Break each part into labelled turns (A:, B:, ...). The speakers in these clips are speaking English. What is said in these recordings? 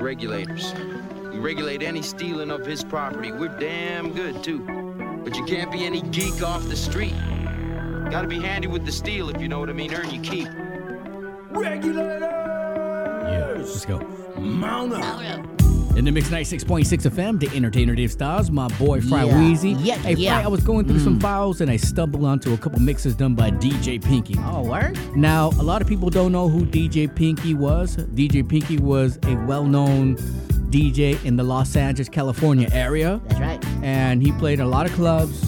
A: regulators. We regulate any stealing of his property. We're damn good, too. But you can't be any geek off the street. Gotta be handy with the steel, if you know what I mean. Earn your keep. Regulators!
B: Yeah, let's go. Mount up. Mount up. In the Mix 96.6 FM, the entertainer Dave Styles, my boy Fry
C: Yeah.
B: Weezy.
C: Yeah,
B: hey,
C: yeah.
B: Fry, I was going through some files and I stumbled onto a couple mixes done by DJ Pinky.
C: Oh, word?
B: Now, a lot of people don't know who DJ Pinky was. DJ Pinky was a well known DJ in the Los Angeles, California area.
C: That's right.
B: And he played a lot of clubs.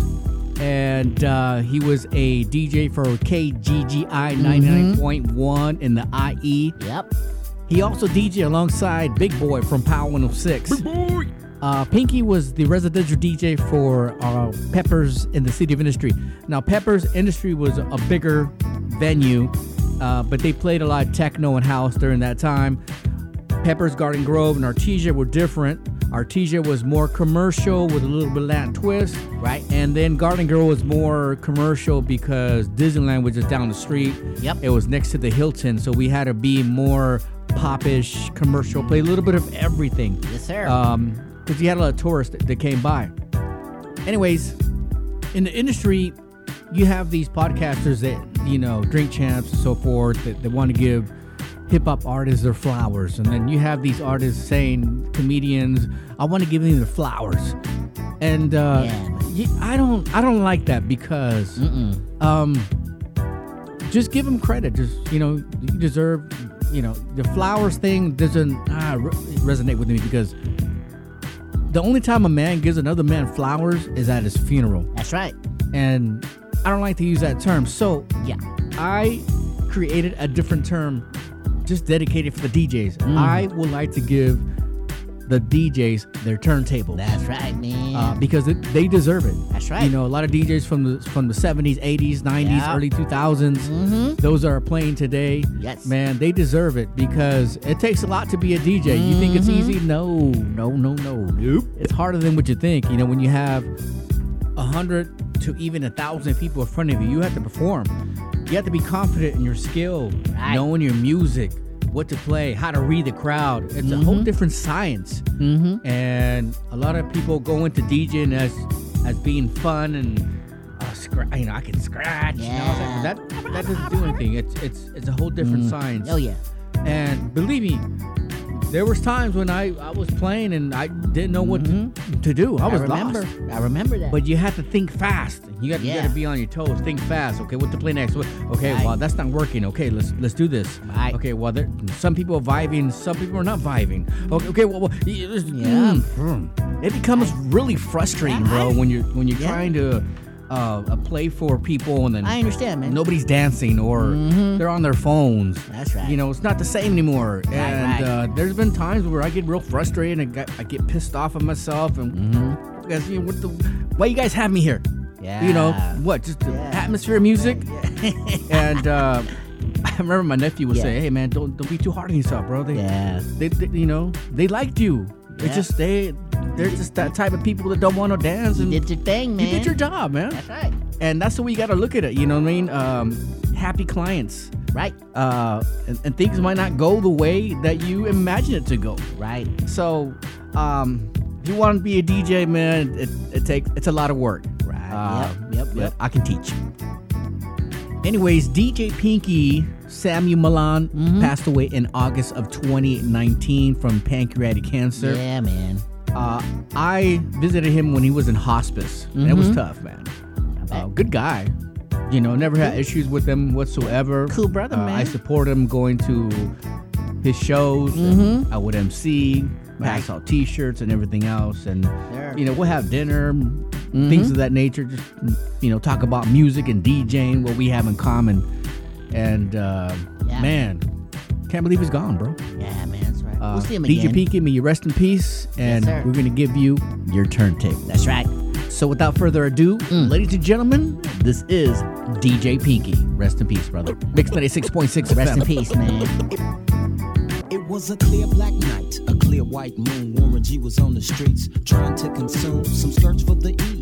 B: And uh, he was a DJ for KGGI 99.1 in the IE.
C: Yep.
B: He also DJ alongside Big Boy from Power 106. Big Boy! Uh, Pinky was the residential DJ for uh, Peppers in the City of Industry. Now, Peppers Industry was a bigger venue, uh, but they played a lot of techno and house during that time. Peppers, Garden Grove, and Artesia were different. Artesia was more commercial with a little bit of Latin twist.
C: Right.
B: And then Garden Grove was more commercial because Disneyland was just down the street.
C: Yep.
B: It was next to the Hilton, so we had to be more popish, commercial, play a little bit of everything.
C: Yes, sir.
B: Um, because you had a lot of tourists that, that came by. Anyways, in the industry, you have these podcasters that you know, drink champs and so forth, that, that want to give hip hop artists their flowers, and then you have these artists saying, comedians, I want to give them their flowers, and uh,
C: Yeah,
B: I don't, I don't like that because, um, just give them credit. Just you know, you deserve. You know, the flowers thing doesn't ah, re- resonate with me because the only time a man gives another man flowers is at his funeral,
C: That's right.
B: and I don't like to use that term. So
C: Yeah.
B: I created a different term, just dedicated for the DJs. I would like to give the DJs their turntable.
C: That's right, man.
B: Uh, because it, they deserve it.
C: That's right.
B: You know, a lot of DJs from the from the 70s, 80s, 90s,
C: Yeah.
B: early 2000s,
C: Mhm.
B: those are playing today.
C: Yes.
B: Man, they deserve it because it takes a lot to be a DJ. You think it's
C: Mm-hmm.
B: easy? No, no, no, no. Nope. It's harder than what you think. You know, when you have a hundred to even a thousand people in front of you, you have to perform. You have to be confident in your skill,
C: Right.
B: knowing your music, what to play, how to read the crowd. It's a whole different science.
C: mm-hmm.
B: And a lot of people go into DJing as as being fun and uh, scra- you know I can scratch.
C: Yeah.
B: that that doesn't do anything. It's it's it's a whole different science.
C: Oh, yeah.
B: And believe me, there was times when I, I was playing and I didn't know what to, to do. I was
C: Mm-hmm. I remember.
B: lost.
C: I remember that.
B: But you have to think fast. You got, you got
C: Yeah.
B: to be on your toes. Think fast. Okay, what to play next? What, okay,
C: Right.
B: well that's not working. Okay, let's let's do this.
C: Right.
B: Okay, well there, some people are vibing, some people are not vibing. Okay, okay well, well
C: Yeah.
B: mm, mm. it becomes really frustrating, bro, when you're when you're
C: Yeah.
B: trying to uh, uh, play for people and then
C: I understand, man.
B: nobody's dancing or they're on their phones.
C: That's right.
B: You know, it's not the same anymore. and
C: right.
B: Uh, there's been times where I get real frustrated and I, get- I get pissed off at myself and because you know what the why you guys have me here? You know what? Just the
C: Yeah.
B: atmosphere of music. and uh, I remember my nephew would
C: Yeah.
B: say, "Hey man, don't don't be too hard on yourself, bro. They,
C: Yeah.
B: they, they you know they liked you. It's just they they're just that type of people that don't want to dance
C: You
B: and
C: did your thing, man.
B: you did your job, man.
C: That's right.
B: And that's the way you got to look at it. You know what I mean? Um, happy clients.
C: Right.
B: Uh, and, and things might not go the way that you imagine it to go.
C: Right.
B: So, um, if you want to be a DJ, man, it, it takes it's a lot of work.
C: Right.
B: Uh,
C: yep. Yep. Yep.
B: I can teach. Anyways, DJ Pinky Samuel Milan
C: Mm-hmm.
B: passed away in August of 2019 from pancreatic cancer.
C: Yeah, man.
B: Uh, I visited him when he was in hospice, and it was tough, man. Uh, good guy. You know, never had issues with him whatsoever.
C: Cool brother,
B: Uh,
C: man.
B: I support him going to his shows.
C: Mhm.
B: I would MC, pass
C: Right.
B: out T-shirts and everything else, and
C: Sure.
B: you know we'll have dinner,
C: Mm-hmm.
B: things of that nature. Just you know, talk about music and DJing, what we have in common. And uh,
C: Yeah.
B: man, can't believe he's gone, bro.
C: Yeah, man. That's right.
B: Uh,
C: we'll see him
B: DJ
C: again.
B: Pinky, may you rest in peace, and
C: sir.
B: we're gonna give you your turntable.
C: That's right.
B: So without further ado,
C: Mm.
B: ladies and gentlemen, this is DJ Pinky. Rest in peace, brother. Mix 96.6
C: Rest in peace, man.
D: It was a clear black night, a clear white moon. Warren G was on the streets trying to consume some skirts for the E.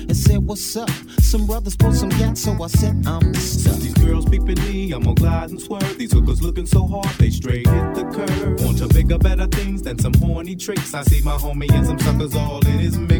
D: and said, what's up? Some brothers pulled some gas, so I said, I'm stuck.
E: These girls peeping me, I'm gonna glide and swerve. These hookers looking so hard, they straight hit the curve. Want to bigger, better things than some horny tricks. I see my homie and some suckers all in his mix.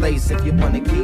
F: Laced if you wanna
G: keep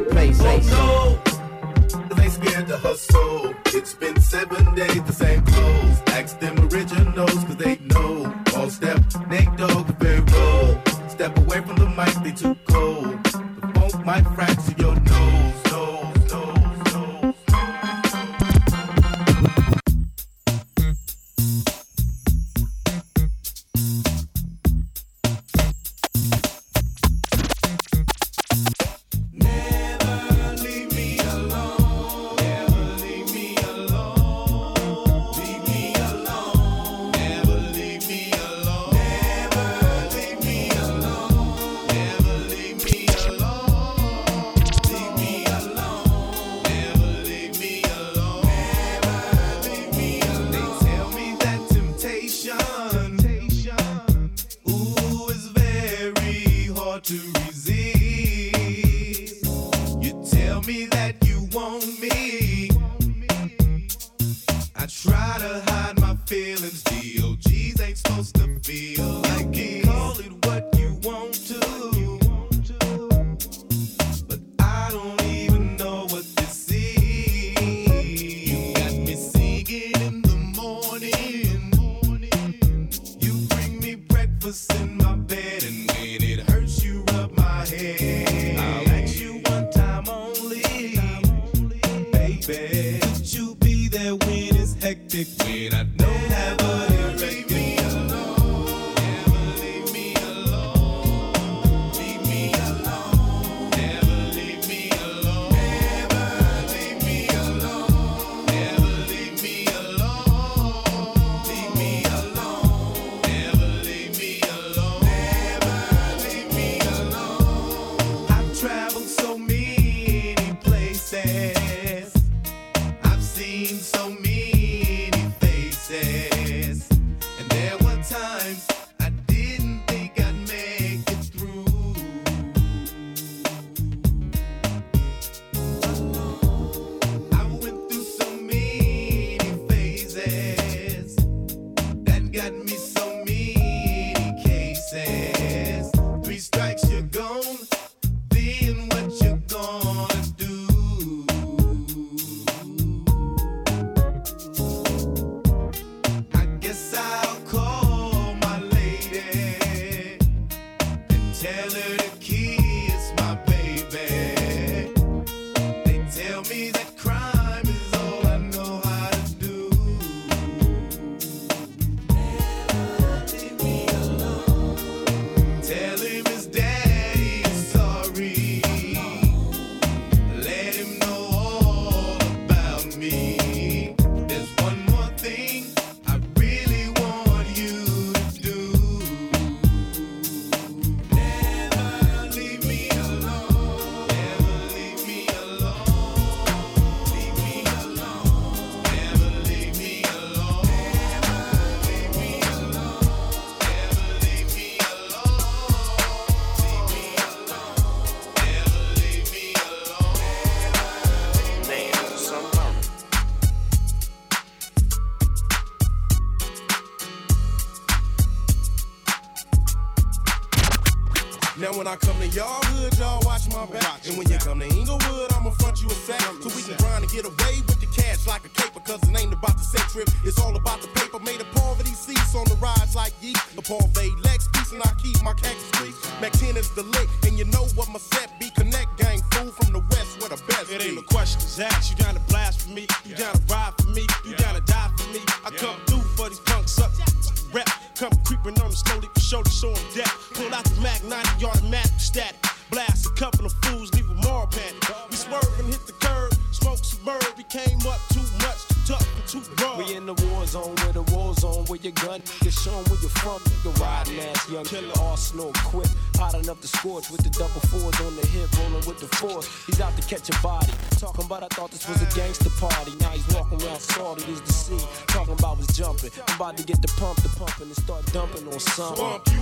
H: on you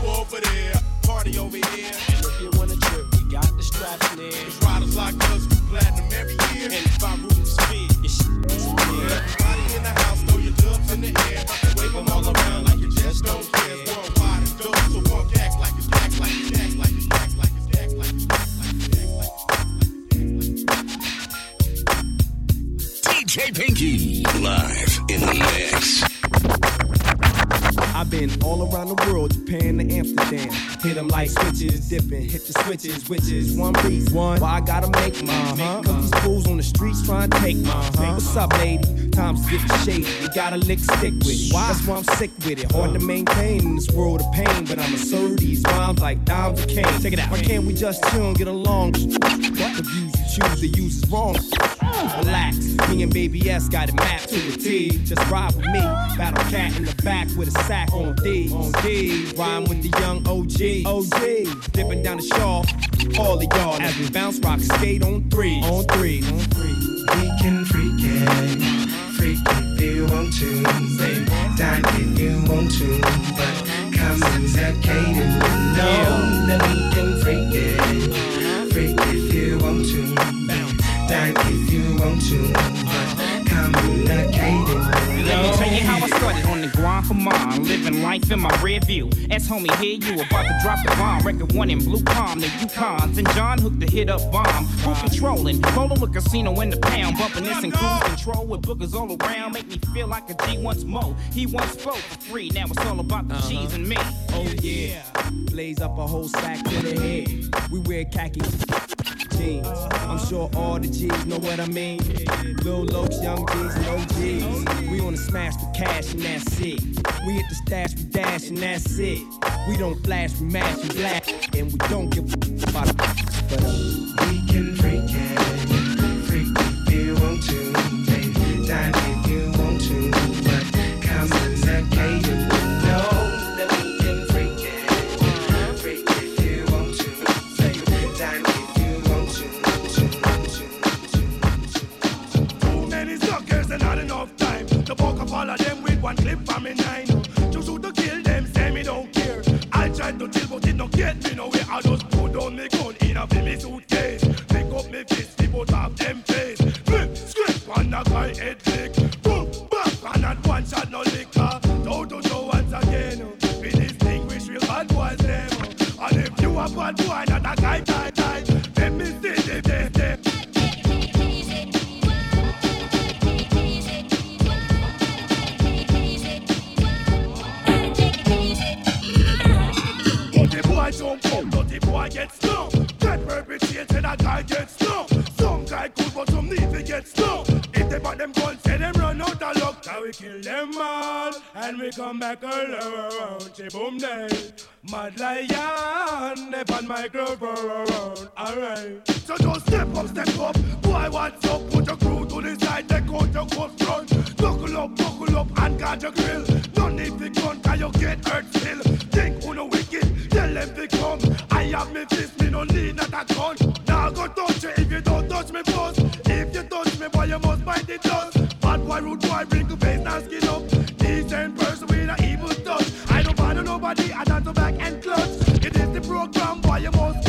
I: the
J: switches, which is one piece. One, why I gotta make mine. Cause these fools on the streets trying to take mine. What's up, lady? Time's getting shady. You gotta lick stick with it. That's why I'm sick with it. Hard to maintain in this world of pain, but I'ma serve these rhymes like dimes of cane. Check it out. Why can't we just chill and get along? What the views you choose to use is wrong. Relax, me and Baby S got it mapped to a T. Just ride with me. Battle cat in the back with a sack on D. On D. Rhyme with the young OG. OG. Dipping down the shawl. All of y'all as we bounce rock skate on three. On three. On three.
K: We can freak it, freak if you want to, babe. Die if you want to, but come to that Caden. No, that we can freak it, freak you want to, um, babe. Die if you want to, uh, but come to that Caden.
L: Let me tell you how I started on the grind for mine. Living life in my rear view. As homie, here you about to drop the bomb. Record one in Blue Palm, the Yukons. And John hooked the hit up bomb. Full controlling. Rolling with casino in the pound. Bumping this in cruise control with boogers all around. Make me feel like a G once more. He once spoke for free. Now it's all about the uh-huh. cheese and me.
J: Oh yeah. Blaze up a whole sack to the head. We wear khaki jeans. I'm sure all the G's know what I mean. Lil Lokes, young G's, and OGs. We the smash for cash and that's it. We hit the stash, we dash and that's it. We don't flash, we mash, we blast, and we don't give a about But uh,
K: We can freak it, freak if you want to,
H: All of them with one clip from me nine. To shoot to kill them, say me don't care. I tried to chill, but it don't get me nowhere. I just put down me gun in a me suitcase. Pick up me fist, both of them guy get stung. Some guy good, but some need to get stung. If they buy them guns, say them run out of luck. Now we kill them all, and we come back all around. Say boom day, mad lion, they on microphone. Alright, so just step up, step up. Boy, what's up? Put your crew to the side, take out your coat front. Buckle up, buckle up, and guard your grill. No need to gun, cause you get hurt still. Think who no wicked, tell them to come. I have me fist, me no need not a gun. Now go touch you if you don't touch me first. If you touch me, boy, you must bite the dust. Bad boy, rude boy, bring your face and skin up. Decent person with a evil touch. I don't bother nobody, I don't back and clutch. It is the program, boy, you must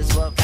M: as what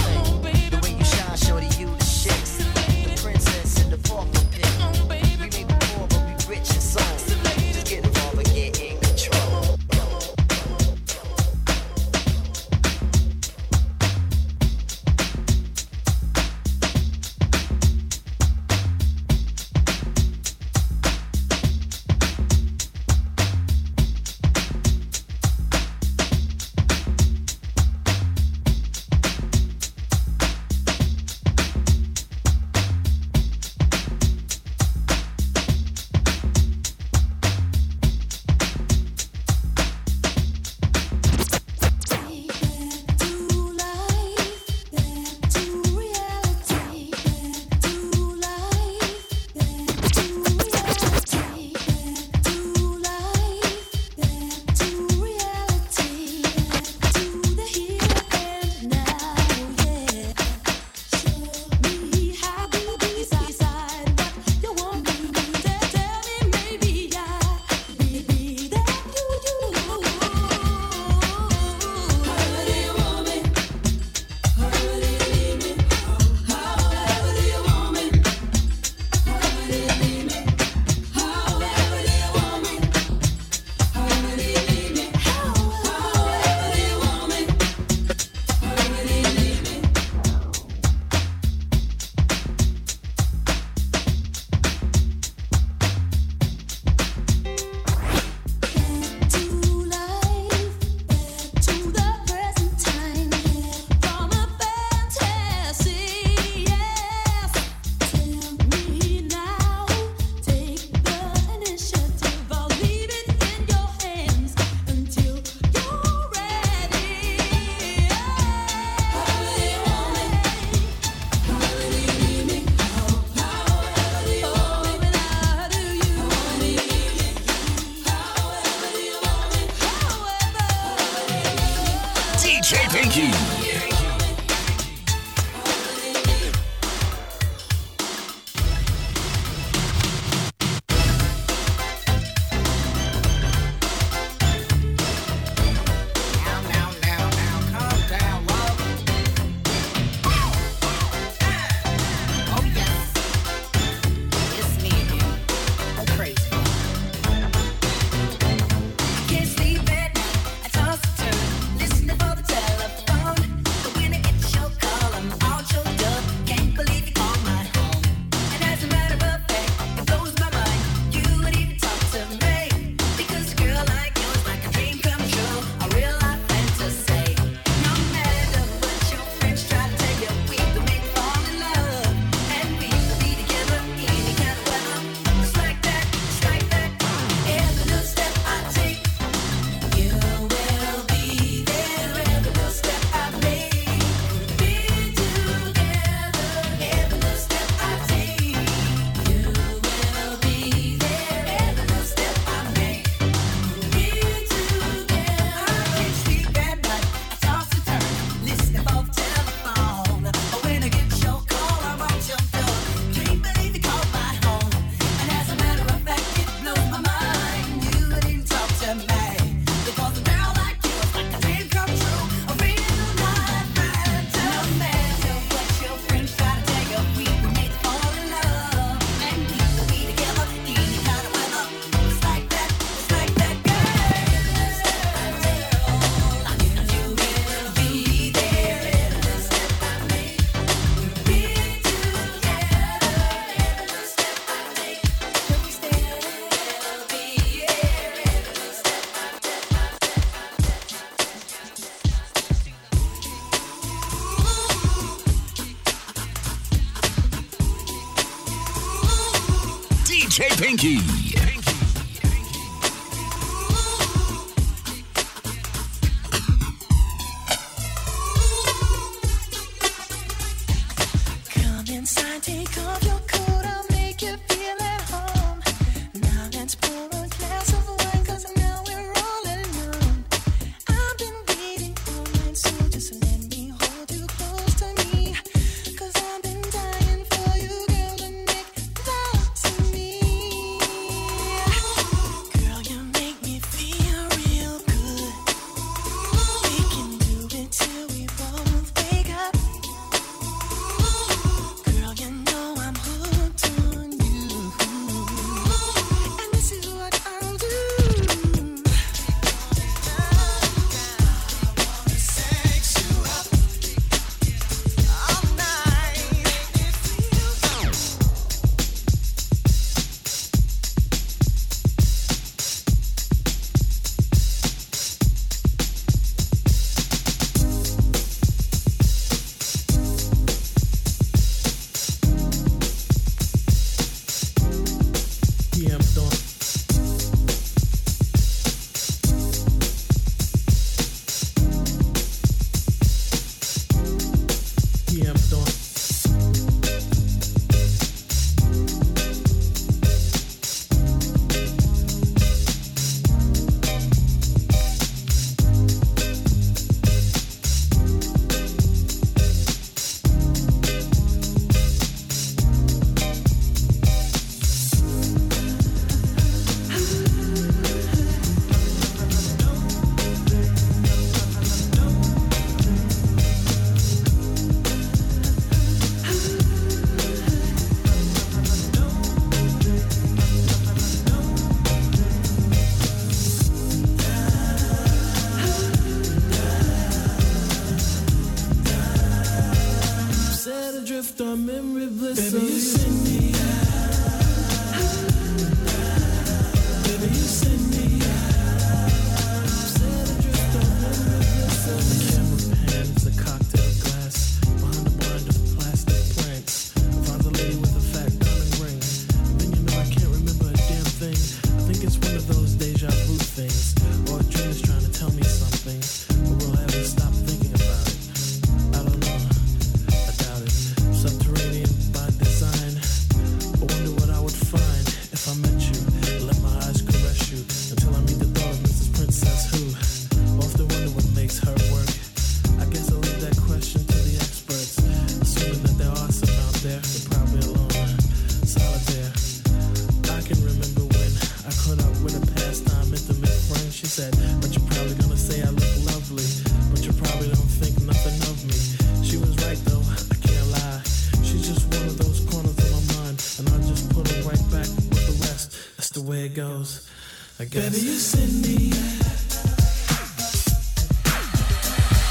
N: guess. Baby, you send me.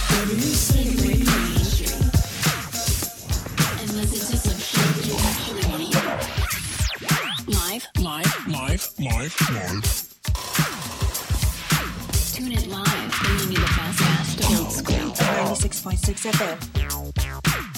N: Baby, you send me.
O: Live, live, live, live, live. Tune in live, bringing you the best, old school.
P: 96.6 FM.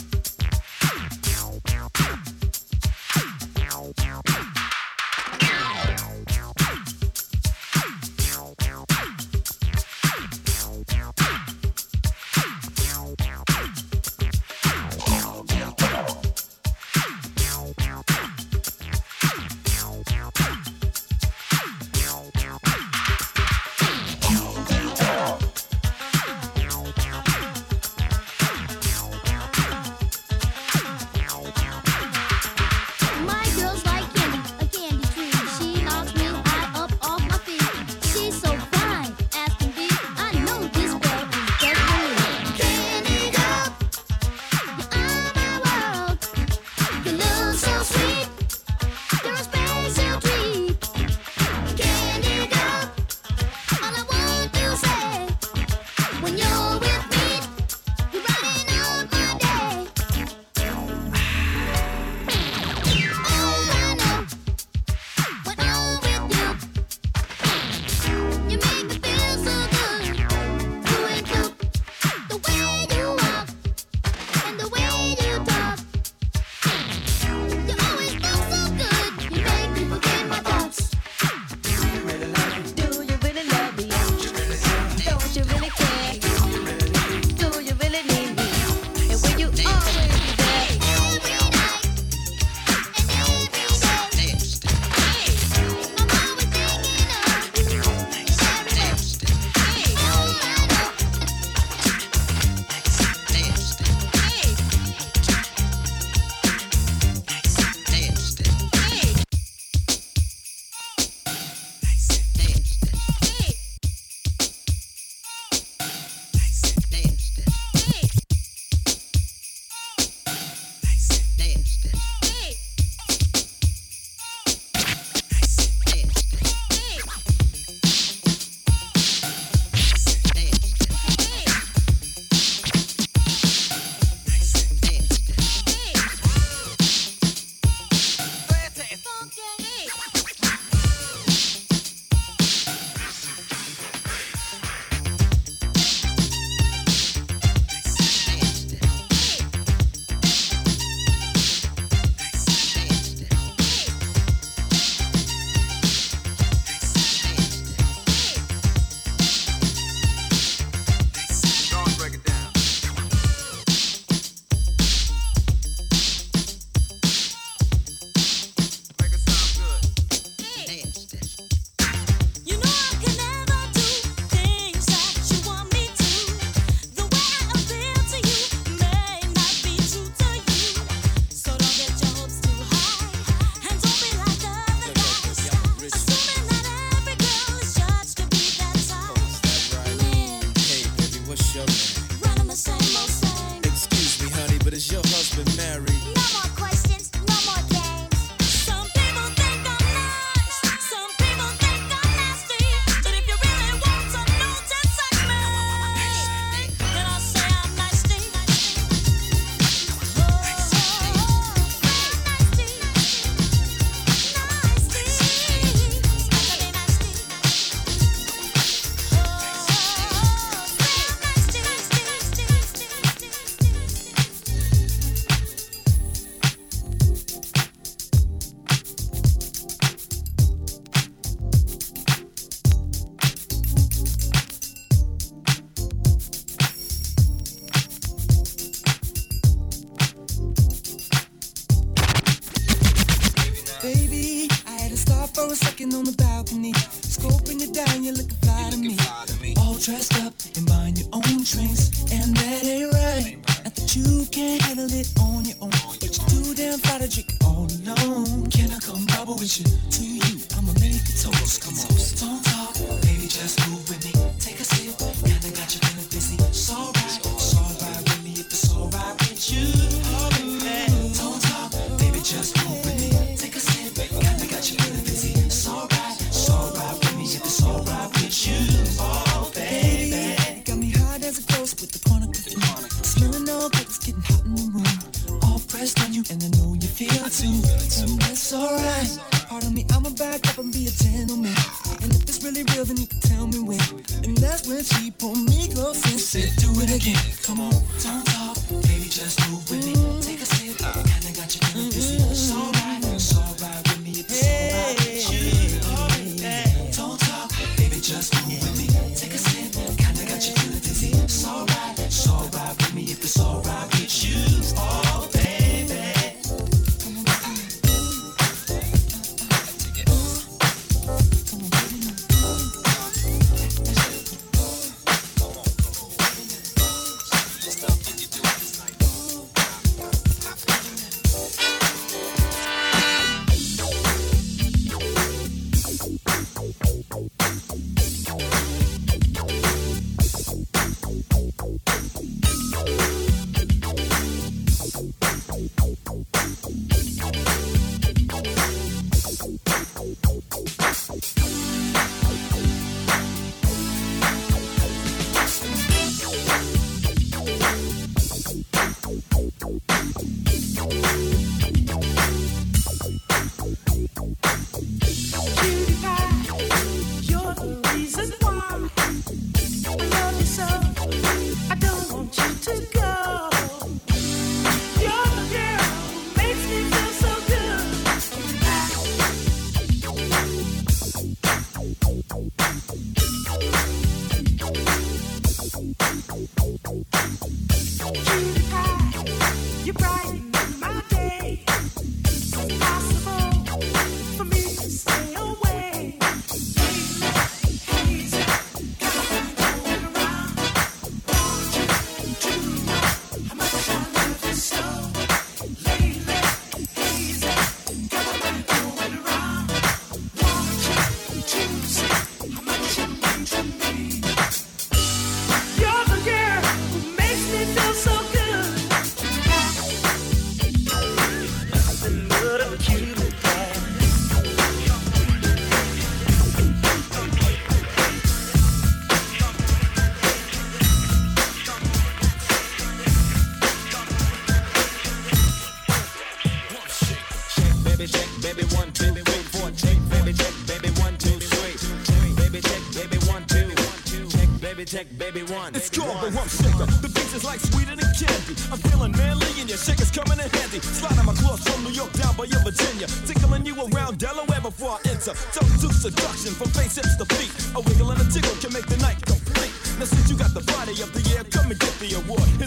Q: Check, baby one.
J: It's called the rump shaker. The beach is like sweeter than candy. I'm feeling manly and your shaker's coming in handy. Sliding my clothes from New York down by your Virginia. Tickling you around Delaware before I enter. Talk to seduction from face hips to feet. A wiggle and a tickle can make the night complete. Now since you got the body of the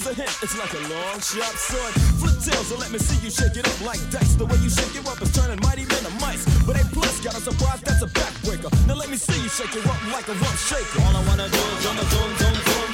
J: Here's a hint, it's like a long sharp sword. Flip tails and let me see you shake it up like dice. The way you shake it up is turning mighty men to mice. But A plus got a surprise, that's a backbreaker. Now let me see you shake it up like a rump shaker. All I wanna do is zoom, zoom, zoom, zoom,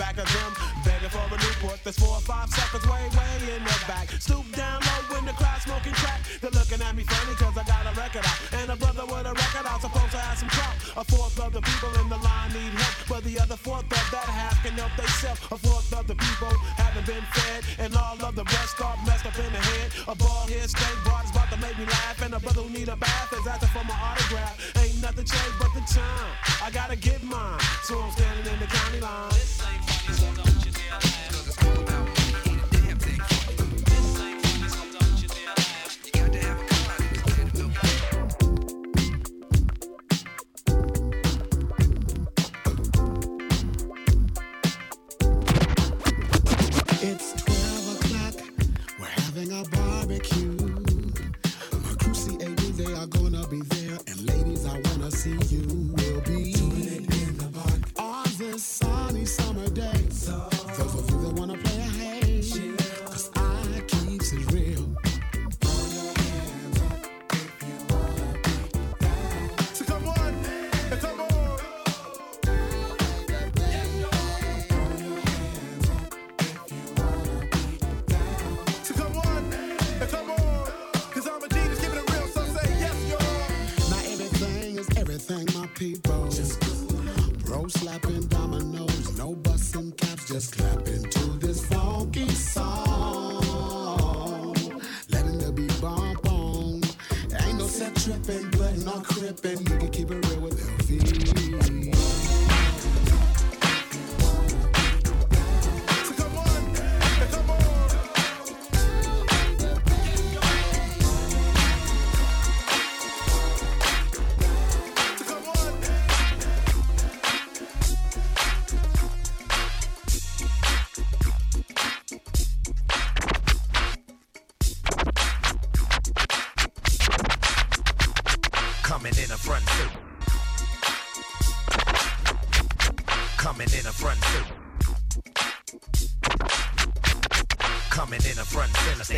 R: back of
S: them, begging for a Newport that's four or five seconds way, way in the back. Stoop down low when the crowd smoking crack. They're looking at me funny cause I got a record out. And a brother with a record out supposed to have some clout. A fourth of the people in the line need help, but the other fourth of that half can help sell A fourth of the people haven't been fed, and all of the rest are messed up in the head. A bald head, stank brought is about to make me laugh, and a brother who need a bath is asking for my autograph. Ain't nothing changed but the time. I gotta get mine, so I'm standing in the county line.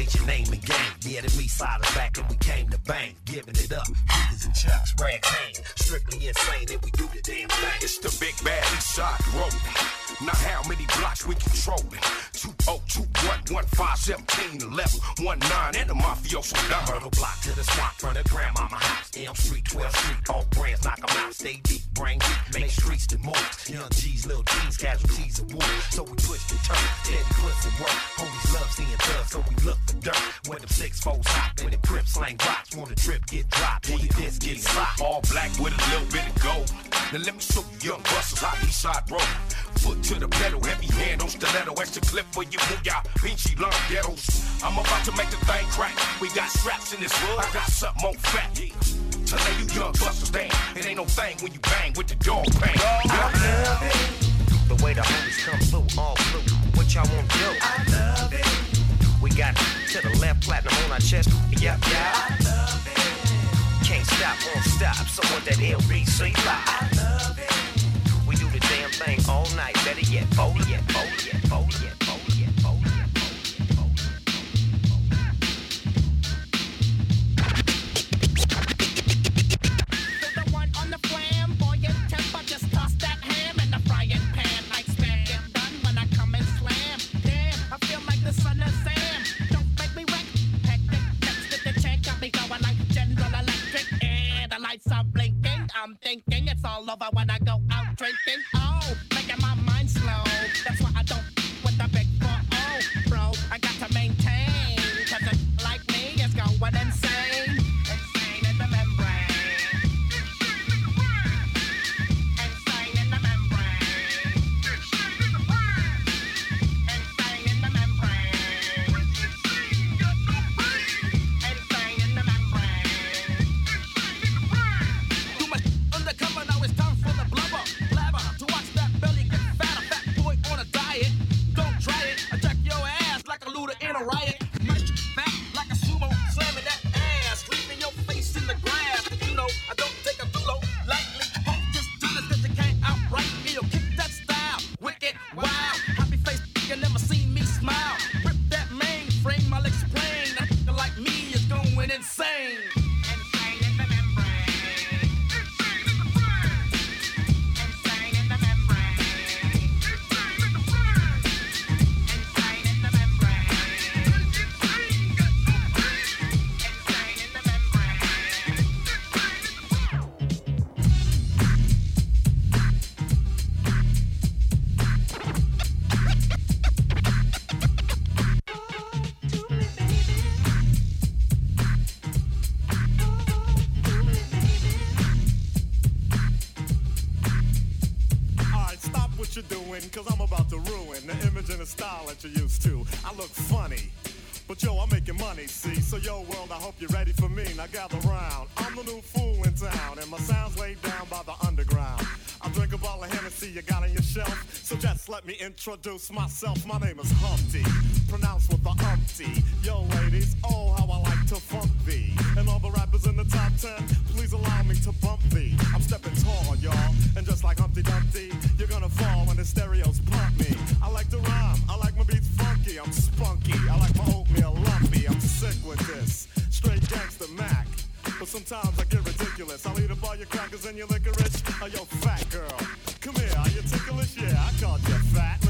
T: State your name and. Yeah, the east side is back and we came to bang. Giving it up. Beaters and chucks, brand cane. Strictly insane and we do the damn thing.
U: It's the big bad east side road. Now how many blocks we controlling? 2021, 15, 11, 19, and the mafioso down.
V: It's all over when I go out drinking. Oh, making my mind slow. That's
W: introduce myself. My name is Humpty, pronounced with the umpty. Yo, ladies, oh, how I like to funk thee. And all the rappers in the top ten, please allow me to bump thee. I'm stepping tall, y'all. And just like Humpty Dumpty, you're gonna fall when the stereos pump me. I like to rhyme, I like my beats funky, I'm spunky. I like my oatmeal lumpy, I'm sick with this. Straight gangster Mac. But sometimes I get ridiculous. I'll eat up all your crackers and your licorice. Oh, yo, fat girl. Come here, are you ticklish? Yeah, I called you fat.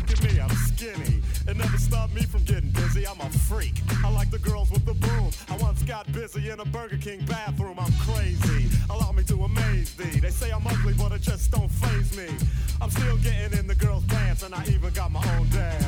W: Stopped me from getting busy. I'm a freak. I like the girls with the boom. I once got busy in a Burger King bathroom. I'm crazy. Allow me to amaze thee. They say I'm ugly, but it just don't phase me. I'm still getting in the girls' pants, and I even got my own dance.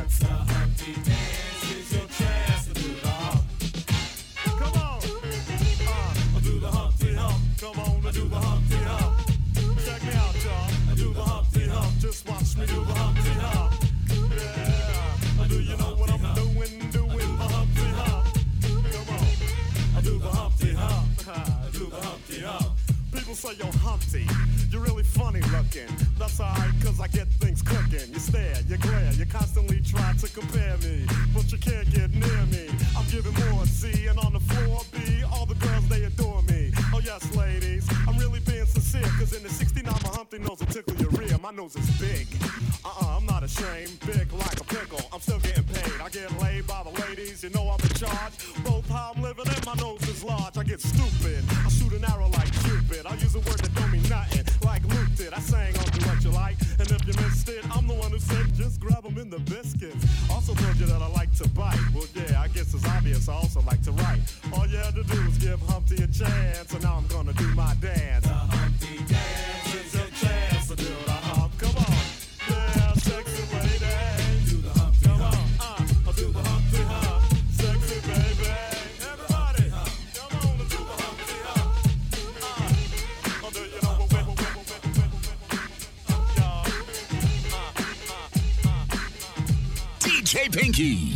W: People say you're Humpty, you're really funny looking. That's alright, cause I get things cooking. You stare, you glare, you constantly try to compare me, but you can't get near me. I'm giving more C, and on the floor B, all the girls they adore me. Oh, yes, ladies, I'm really being sincere, cause in the 69, my Humpty nose will tickle your ear. My nose is big, uh uh-uh, uh, i am not ashamed, big the biscuits. Also told you that I like to bite. Well, yeah, I guess it's obvious. I also like to write. All you had to do was give Humpty a chance, and now I'm gonna do my dance.
X: Uh-huh. Pinky.